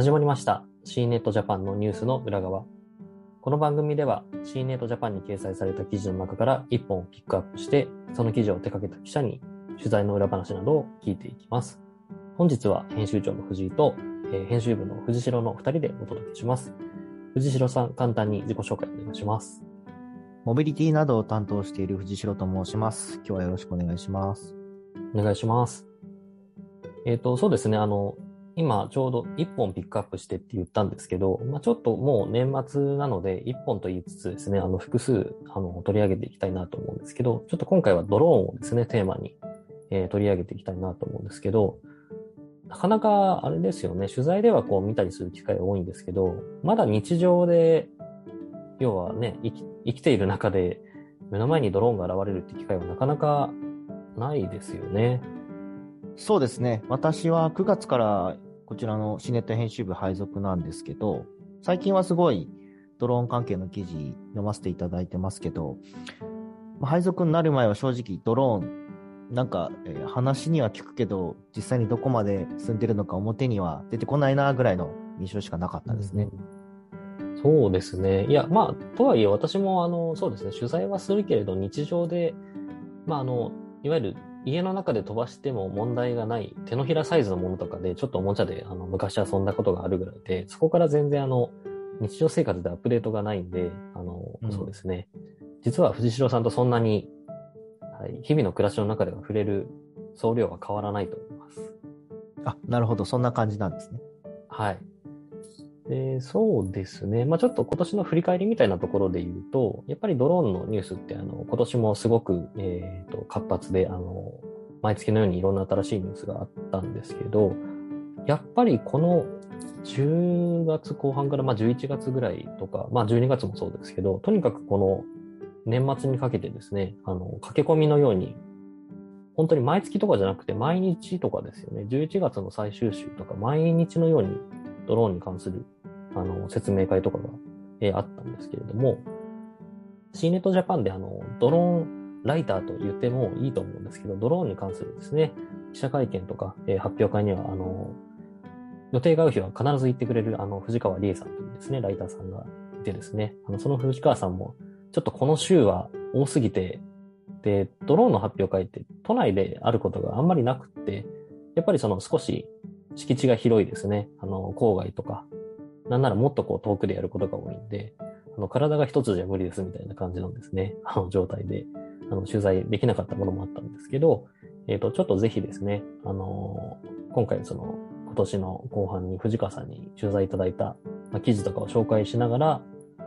始まりました C ネットジャパンのニュースの裏側。この番組では C ネットジャパンに掲載された記事の中から1本をピックアップして、その記事を手掛けた記者に取材の裏話などを聞いていきます。本日は編集長の藤井と、えー編集部の藤代の2人でお届けします。藤代さん、簡単に自己紹介お願いします。モビリティなどを担当している藤代と申します。今日はよろしくお願いします。お願いします。えっ、と、そうですね、あの、今ちょうど1本ピックアップしてって言ったんですけど、まあ、ちょっともう年末なので1本と言いつつですね、あの複数あの取り上げていきたいなと思うんですけど、ちょっと今回はドローンをですね、テーマに、えー取り上げていきたいなと思うんですけど、なかなかあれですよね、取材ではこう見たりする機会が多いんですけど、まだ日常で、要はね、生き生きている中で目の前にドローンが現れるって機会はなかなかないですよね。そうですね。私は9月からこちらのシネット編集部配属なんですけど、最近はすごいドローン関係の記事読ませていただいてますけど、配属になる前は正直ドローン、なんか、えー話には聞くけど、実際にどこまで進んでるのか表には出てこないなぐらいの印象しかなかったですね。うんそうですね。いや、まあ、とはいえ私も、あの、そうですね、取材はするけれど、日常で、まあ、あの、いわゆる家の中で飛ばしても問題がない手のひらサイズのものとかで、ちょっとおもちゃで、あの、昔遊んだことがあるぐらいで、そこから全然、あの、日常生活でアップデートがないんで、あの、うんそうですね。実は藤代さんとそんなに、はい、日々の暮らしの中では触れる総量は変わらないと思います。あ、なるほど。そんな感じなんですね。はい。で、そうですね。まあちょっと今年の振り返りみたいなところで言うと、やっぱりドローンのニュースって、あの、今年もすごく、えっ、と、活発で、あの、毎月のようにいろんな新しいニュースがあったんですけど、やっぱりこの10月後半から、まあ11月ぐらいとか、まあ12月もそうですけど、とにかくこの年末にかけてですね、あの、駆け込みのように、本当に毎月とかじゃなくて毎日とかですよね。11月の最終週とか毎日のようにドローンに関するあの説明会とかが、えーあったんですけれども、C ネットジャパンであのドローンライターと言ってもいいと思うんですけど、ドローンに関するですね、記者会見とか、えー発表会には、あの、予定が合う日は必ず行ってくれるあの藤川理恵さんというですね、ライターさんがいてですね、あのその藤川さんも、ちょっとこの週は多すぎて、で、ドローンの発表会って都内であることがあんまりなくって、やっぱりその少し敷地が広いですね。あの、郊外とか、なんならもっとこう遠くでやることが多いんで、あの、体が一つじゃ無理ですみたいな感じのですね、あの状態で、あの、取材できなかったものもあったんですけど、えっ、と、ちょっとぜひですね、あの今回その、今年の後半に藤川さんに取材いただいた、まあ、記事とかを紹介しながら、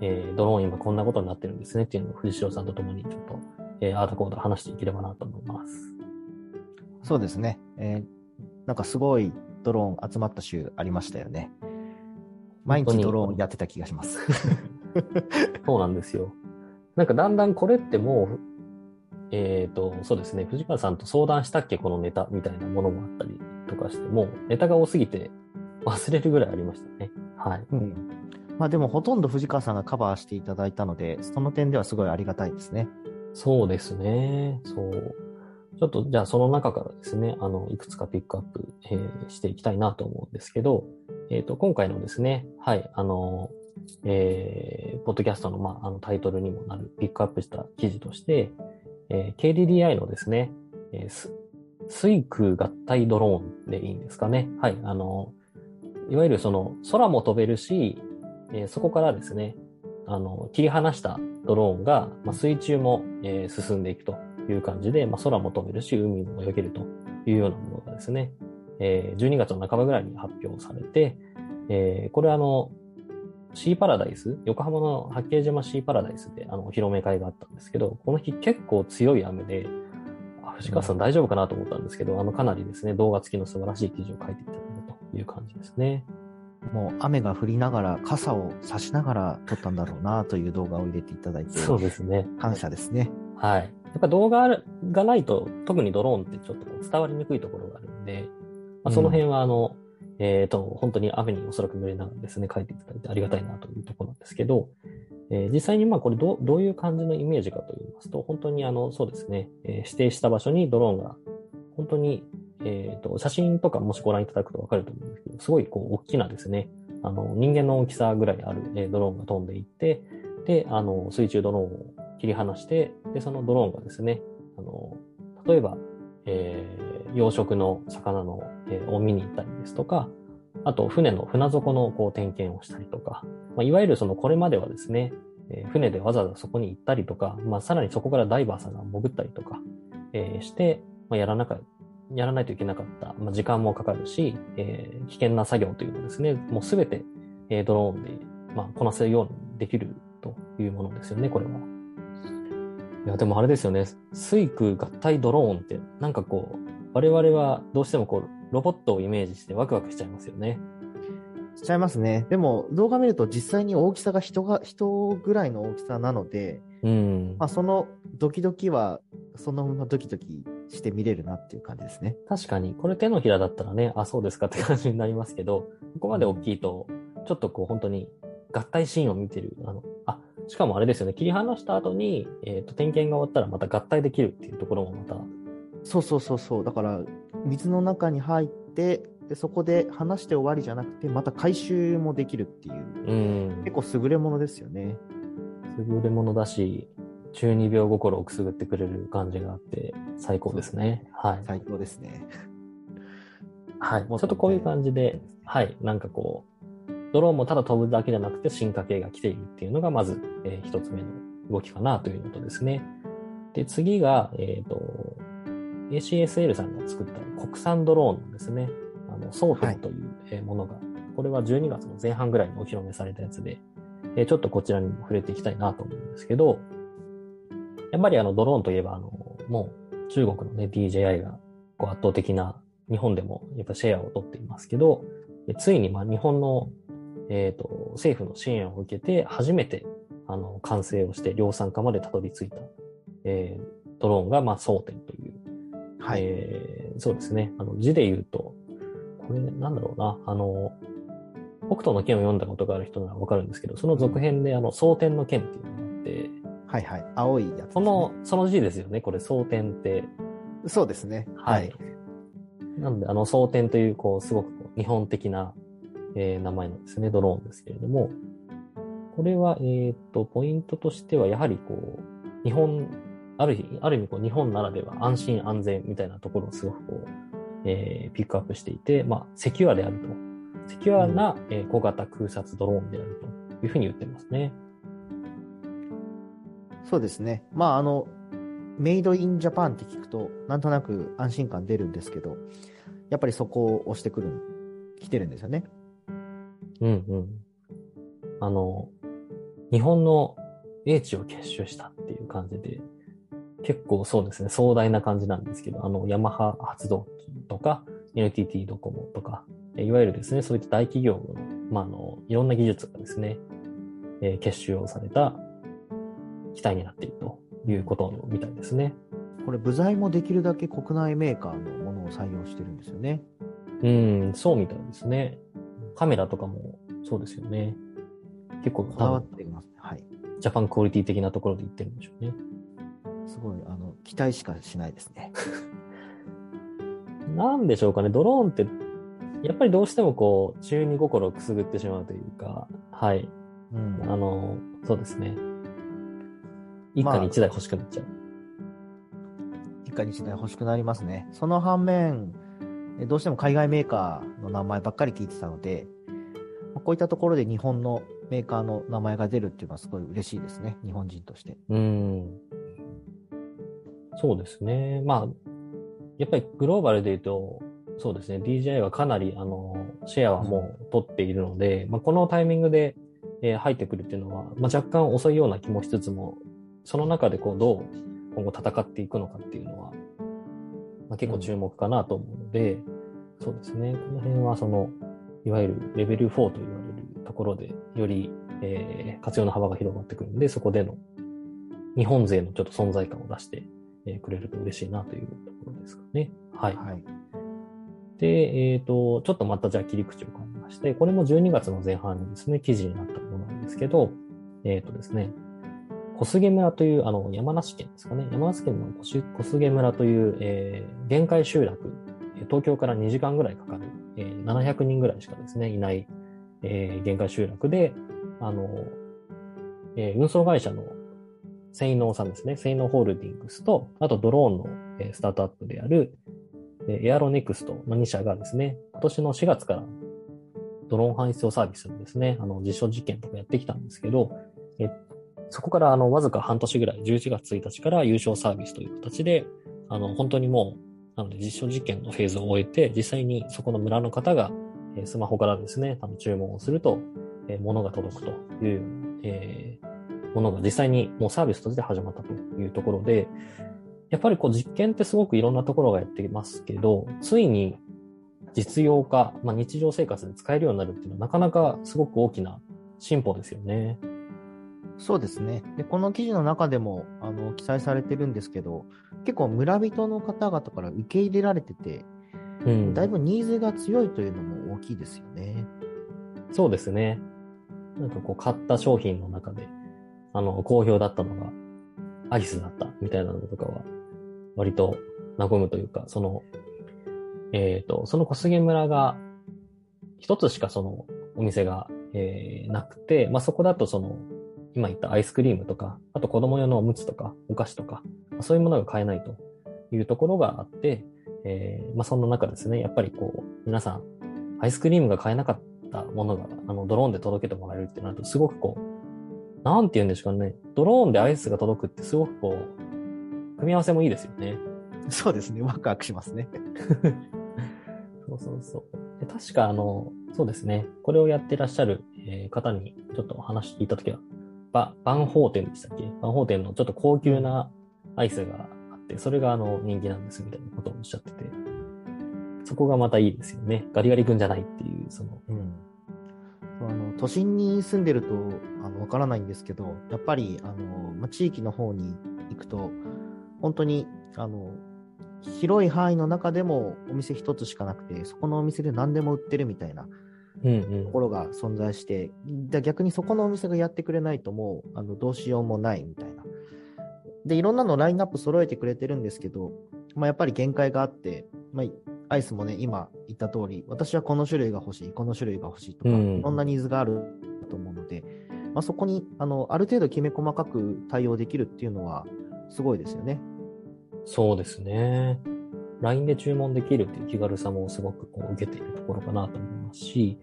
えードローン今こんなことになってるんですねっていうのを藤代さんと共にちょっと、えーアートコード話していければなと思います。そうですね。えーなんかすごいドローン集まった週ありましたよね。毎日ドローンやってた気がします。そうなんですよ。なんかだんだんこれってもう、えっ、と、そうですね、藤川さんと相談したっけ？このネタみたいなものもあったりとかして、もうネタが多すぎて忘れるぐらいありましたね。はい。うん。まあでもほとんど藤川さんがカバーしていただいたので、その点ではすごいありがたいですね。そうですね。そう。ちょっとじゃあその中からですね、あの、いくつかピックアップ、えーしていきたいなと思うんですけど、えっ、と、今回のですね、はい、あの、えー、ポッドキャストの、まあ、あのタイトルにもなるピックアップした記事として、えー KDDI のですね、えーす水空合体ドローンでいいんですかね。はい、あの、いわゆるその空も飛べるし、えーそこからですね、あの、切り離したドローンが、まあ、水中も、えー進んでいくという感じで、まあ、空も飛べるし、海も泳げるというようなものがですね、えー12月の半ばぐらいに発表されて、えーこれあの、シーパラダイス、横浜の八景島シーパラダイスであのお披露目会があったんですけど、この日結構強い雨で、あ藤川さん大丈夫かなと思ったんですけど、あのかなりですね、動画付きの素晴らしい記事を書いていただいたという感じですね。もう雨が降りながら、傘を差しながら撮ったんだろうなという動画を入れていただいて、そうですね。感謝ですね。はい。やっぱ動画あるがないと、特にドローンってちょっと伝わりにくいところがあるんで、まあ、その辺はあの、えっ、と、本当に雨におそらく濡れながらですね、書いていただいてありがたいなというところなんですけど、えー実際にまあこれどうどういう感じのイメージかと言いますと、本当にあの、そうですね、えー指定した場所にドローンが本当に、えっ、と、写真とかもしご覧いただくとわかると思うんですけど、すごいこう、大きなですね、あの、人間の大きさぐらいある、えードローンが飛んでいって、で、あの、水中ドローンを切り離して、で、そのドローンがですね、あの、例えば、えー養殖の魚の、えーを見に行ったりですとか、あと、船の船底のこう点検をしたりとか、まあ、いわゆるそのこれまではですね、えー船でわざわざそこに行ったりとか、まあ、さらにそこからダイバーさんが潜ったりとか、えーして、まあ、やらなかやらないといけなかった、まあ、時間もかかるし、えー危険な作業というのをですね、もうすべて、えードローンで、まあ、こなせるようにできるというものですよね、これは。いや、でもあれですよね、水空合体ドローンって、なんかこう、我々はどうしてもこう、ロボットをイメージしてワクワクしちゃいますよね。しちゃいますね。でも動画見ると実際に大きさが人が、人ぐらいの大きさなので、うんまあ、。そのドキドキはそのままドキドキして見れるなっていう感じですね。確かに、これ手のひらだったらね、あ、そうですかって感じになりますけど、ここまで大きいと、ちょっとこう本当に合体シーンを見てる。あの、あ、しかもあれですよね、切り離した後に、えっ、と、点検が終わったらまた合体できるっていうところもまた、そうそうそうそう。だから水の中に入って、でそこで話して終わりじゃなくて、また回収もできるっていう、うん、結構優れものですよね。優れものだし、中二病心をくすぐってくれる感じがあって、最高ですね。はい。最高ですね。はい。ちょっとこういう感じで、はい。なんかこう、ドローンもただ飛ぶだけじゃなくて進化系が来ているっていうのが、まず、えー一つ目の動きかなというのとですね。で、次が、えっ、と、ACSL さんが作った国産ドローンのですね、あの、ソーテンというものが、これは12月の前半ぐらいにお披露目されたやつで、えーちょっとこちらにも触れていきたいなと思うんですけど、やっぱりあの、ドローンといえば、あの、もう中国のね、DJI がこう圧倒的な日本でもやっぱシェアを取っていますけど、ついにまあ日本の、えっ、と、政府の支援を受けて初めてあの完成をして量産化までたどり着いた、えードローンがまあ争点という、はい。えーそうですね。あの字で言うと、これなんだろうな、あの、北斗の剣を読んだことがある人ならわかるんですけど、その続編であの、蒼天の剣っていうのがあって、はいはい。青いやつね、その、その字ですよね、これ、蒼天って。そうですね。はい。なんで、あの、蒼天という、こう、すごく日本的な、えー名前なんですね、ドローンですけれども、これは、えっ、と、ポイントとしては、やはりこう、日本、ある日、ある意味こう、日本ならでは安心安全みたいなところをすごくこう、えーピックアップしていて、まあ、セキュアであると。セキュアな、えー小型空撮ドローンであるというふうに言ってますね。そうですね。まあ、あの、メイドインジャパンって聞くと、なんとなく安心感出るんですけど、やっぱりそこを押してくる、来てるんですよね。うんうん。あの、日本の英知を結集したっていう感じで、結構そうですね、壮大な感じなんですけど、あの、ヤマハ発動機とか、NTT ドコモとか、えいわゆるですね、そういった大企業の、まあ、あの、いろんな技術がですね、えー結集をされた機体になっているということみたいですね。これ、部材もできるだけ国内メーカーのものを採用してるんですよね。うん、そうみたいですね。カメラとかもそうですよね。結構、こだわっています。はい。ジャパンクオリティ的なところで言ってるんでしょうね。すごい、あの、期待しかしないですね。なんでしょうかね、ドローンって、やっぱりどうしてもこう、中二心をくすぐってしまうというか、はい。うん。あの、そうですね。一家に一台欲しくなっちゃう。一家に一台欲しくなりますね。その反面、えどうしても海外メーカーの名前ばっかり聞いてたので、こういったところで日本のメーカーの名前が出るっていうのはすごい嬉しいですね。日本人として。うん。そうですね。まあ、やっぱりグローバルで言うと、そうですね、DJI はかなり、あの、シェアはもう取っているので、まあ、このタイミングで、えー入ってくるっていうのは、まあ、若干遅いような気もしつつも、その中でこう、どう今後戦っていくのかっていうのは、まあ、結構注目かなと思うので、そうですね、この辺はその、いわゆるレベル4と言われるところで、より、えー活用の幅が広がってくるんで、そこでの日本勢のちょっと存在感を出して、えーくれると嬉しいなというところですかね。はい。はい。で、えっ、と、ちょっとまたじゃあ切り口を変えまして、これも12月の前半にですね、記事になったものなんですけど、えっ、とですね、小菅村という、あの、山梨県ですかね、山梨県の小菅村という、えー限界集落。東京から2時間ぐらいかかる、えー、700人ぐらいしかですね、いない、えー、限界集落で、あの、えー、運送会社の性能さんですね、性能ホールディングスと、あとドローンの、えー、スタートアップである、えー、エアロネクストの2社がですね、今年の4月からドローン搬出用サービスのですね、あの、実証実験とかやってきたんですけど、えそこからあの、わずか半年ぐらい、11月1日から優勝サービスという形で、あの、本当にもう、なので実証実験のフェーズを終えて、実際にそこの村の方が、えスマホからですね、あの注文をすると、え物が届くという、えー、ものが実際にもうサービスとして始まったというところで、やっぱりこう実験ってすごくいろんなところがやってますけど、ついに実用化、まあ、日常生活で使えるようになるっていうのはなかなかすごく大きな進歩ですよね。そうですね。で、この記事の中でも、あの、記載されてるんですけど、結構村人の方々から受け入れられてて、うん、だいぶニーズが強いというのも大きいですよね。そうですね。なんかこう、買った商品の中で、あの、好評だったのが、アイスだったみたいなのとかは、割と和むというか、その、えっ、ー、と、その小菅村が、一つしかそのお店が、えー、なくて、まあ、そこだとその、今言ったアイスクリームとか、あと子供用のおむつとか、お菓子とか、まあ、そういうものが買えないというところがあって、えー、まあ、そんな中ですね、やっぱりこう、皆さん、アイスクリームが買えなかったものが、あの、ドローンで届けてもらえるってなると、すごくこう、なんて言うんでしょうかね、ドローンでアイスが届くってすごくこう、組み合わせもいいですよね。そうですね、ワクワクしますね。そうそうそう。で確かあの、そうですね。これをやってらっしゃる、えー、方にちょっと話聞いたときは、ババンホーテンでしたっけ？バンホーテンのちょっと高級なアイスがあって、それがあの人気なんですみたいなことをおっしゃってて、そこがまたいいですよね。ガリガリ君じゃないっていう、その。うん。あの都心に住んでるとあのわからないんですけど、やっぱりあの、ま、地域の方に行くと、本当にあの広い範囲の中でもお店一つしかなくて、そこのお店で何でも売ってるみたいなところが存在して、うんうん、逆にそこのお店がやってくれないともうあのどうしようもないみたいな。で、いろんなのラインナップ揃えてくれてるんですけど、まあ、やっぱり限界があって、まあ、アイスもね、今言った通り、私はこの種類が欲しい、この種類が欲しいとか、うん、いろんなニーズがあると思うので、まあ、そこにあのある程度きめ細かく対応できるっていうのはすごいですよね。そうですね。LINE で注文できるっていう気軽さもすごくこう受けているところかなと思いますし、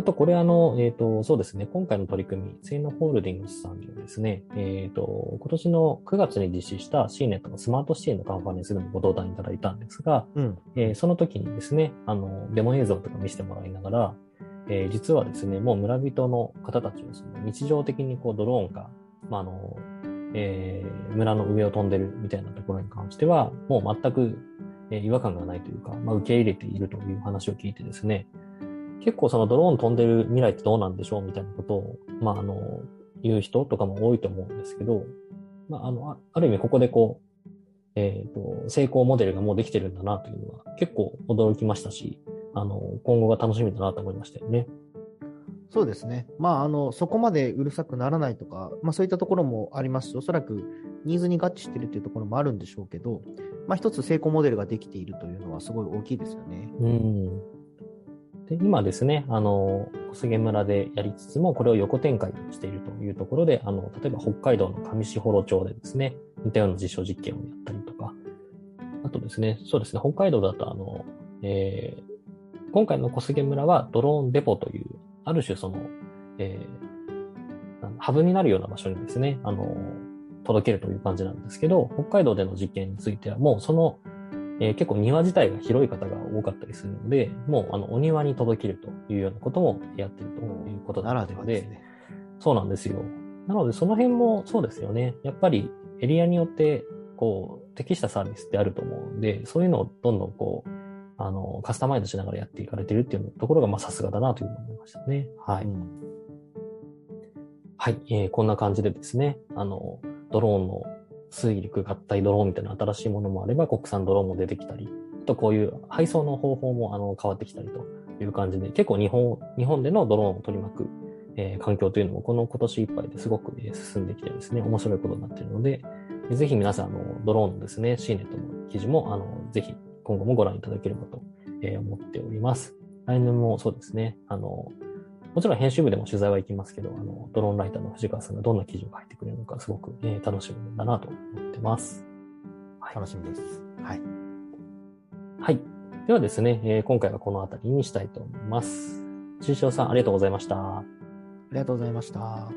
あとこれあの、えっ、ー、と、そうですね、今回の取り組み、セイノホールディングスさんにはですね、えっ、ー、と、今年の9月に実施した CNET のスマートシティのカンファレンスでもご登壇いただいたんですが、うん、えー、その時にですね、あの、デモ映像とか見せてもらいながら、えー、実はですね、もう村人の方たちはその日常的にこうドローンか、まあ、あの、えー、村の上を飛んでるみたいなところに関しては、もう全く、えー、違和感がないというか、まあ、受け入れているという話を聞いてですね、結構そのドローン飛んでる未来ってどうなんでしょうみたいなことを、まあ、あの、言う人とかも多いと思うんですけど、まあ、あの、ある意味ここでこう、えっ、ー、と、成功モデルがもうできてるんだなというのは結構驚きましたし、あの、今後が楽しみだなと思いましたよね。そうですね。まあ、あの、そこまでうるさくならないとか、まあそういったところもありますし、おそらくニーズに合致しているというところもあるんでしょうけど、まあ一つ成功モデルができているというのはすごい大きいですよね。うん。で今ですね、あの、小菅村でやりつつも、これを横展開しているというところで、あの、例えば北海道の上士幌町でですね、似たような実証実験をやったりとか、あとですね、そうですね、北海道だと、あの、えー、今回の小菅村はドローンデポというある種その、えー、ハブになるような場所にですね、あの、届けるという感じなんですけど、北海道での実験についてはもうその、えー、結構庭自体が広い方が多かったりするので、もうあの、お庭に届けるというようなこともやってるということなので、でね、そうなんですよ。なのでその辺もそうですよね。やっぱりエリアによって、こう、適したサービスってあると思うんで、そういうのをどんどんこう、あの、カスタマイズしながらやっていかれてるっていうところが、まあ、さすがだなというふうに思いましたね。はい。うん、はい、えー、こんな感じでですね、あの、ドローンの水陸合体ドローンみたいな新しいものもあれば、国産ドローンも出てきたり、とこういう配送の方法もあの変わってきたりという感じで、結構日本、日本でのドローンを取り巻く、えー、環境というのもこの今年いっぱいですごく、えー、進んできてですね、面白いことになっているので、ぜひ皆さん、あの、ドローンのですね、CNET の記事も、あの、ぜひ今後もご覧いただければと思っております。来年もそうですね、あの、もちろん編集部でも取材は行きますけど、あの、ドローンライターの藤川さんがどんな記事を書いてくれるのか、すごく、えー楽しみだなと思ってます。はい。楽しみです。はい。はい。ではですね、えー今回はこの辺りにしたいと思います。中小さん、ありがとうございました。ありがとうございました。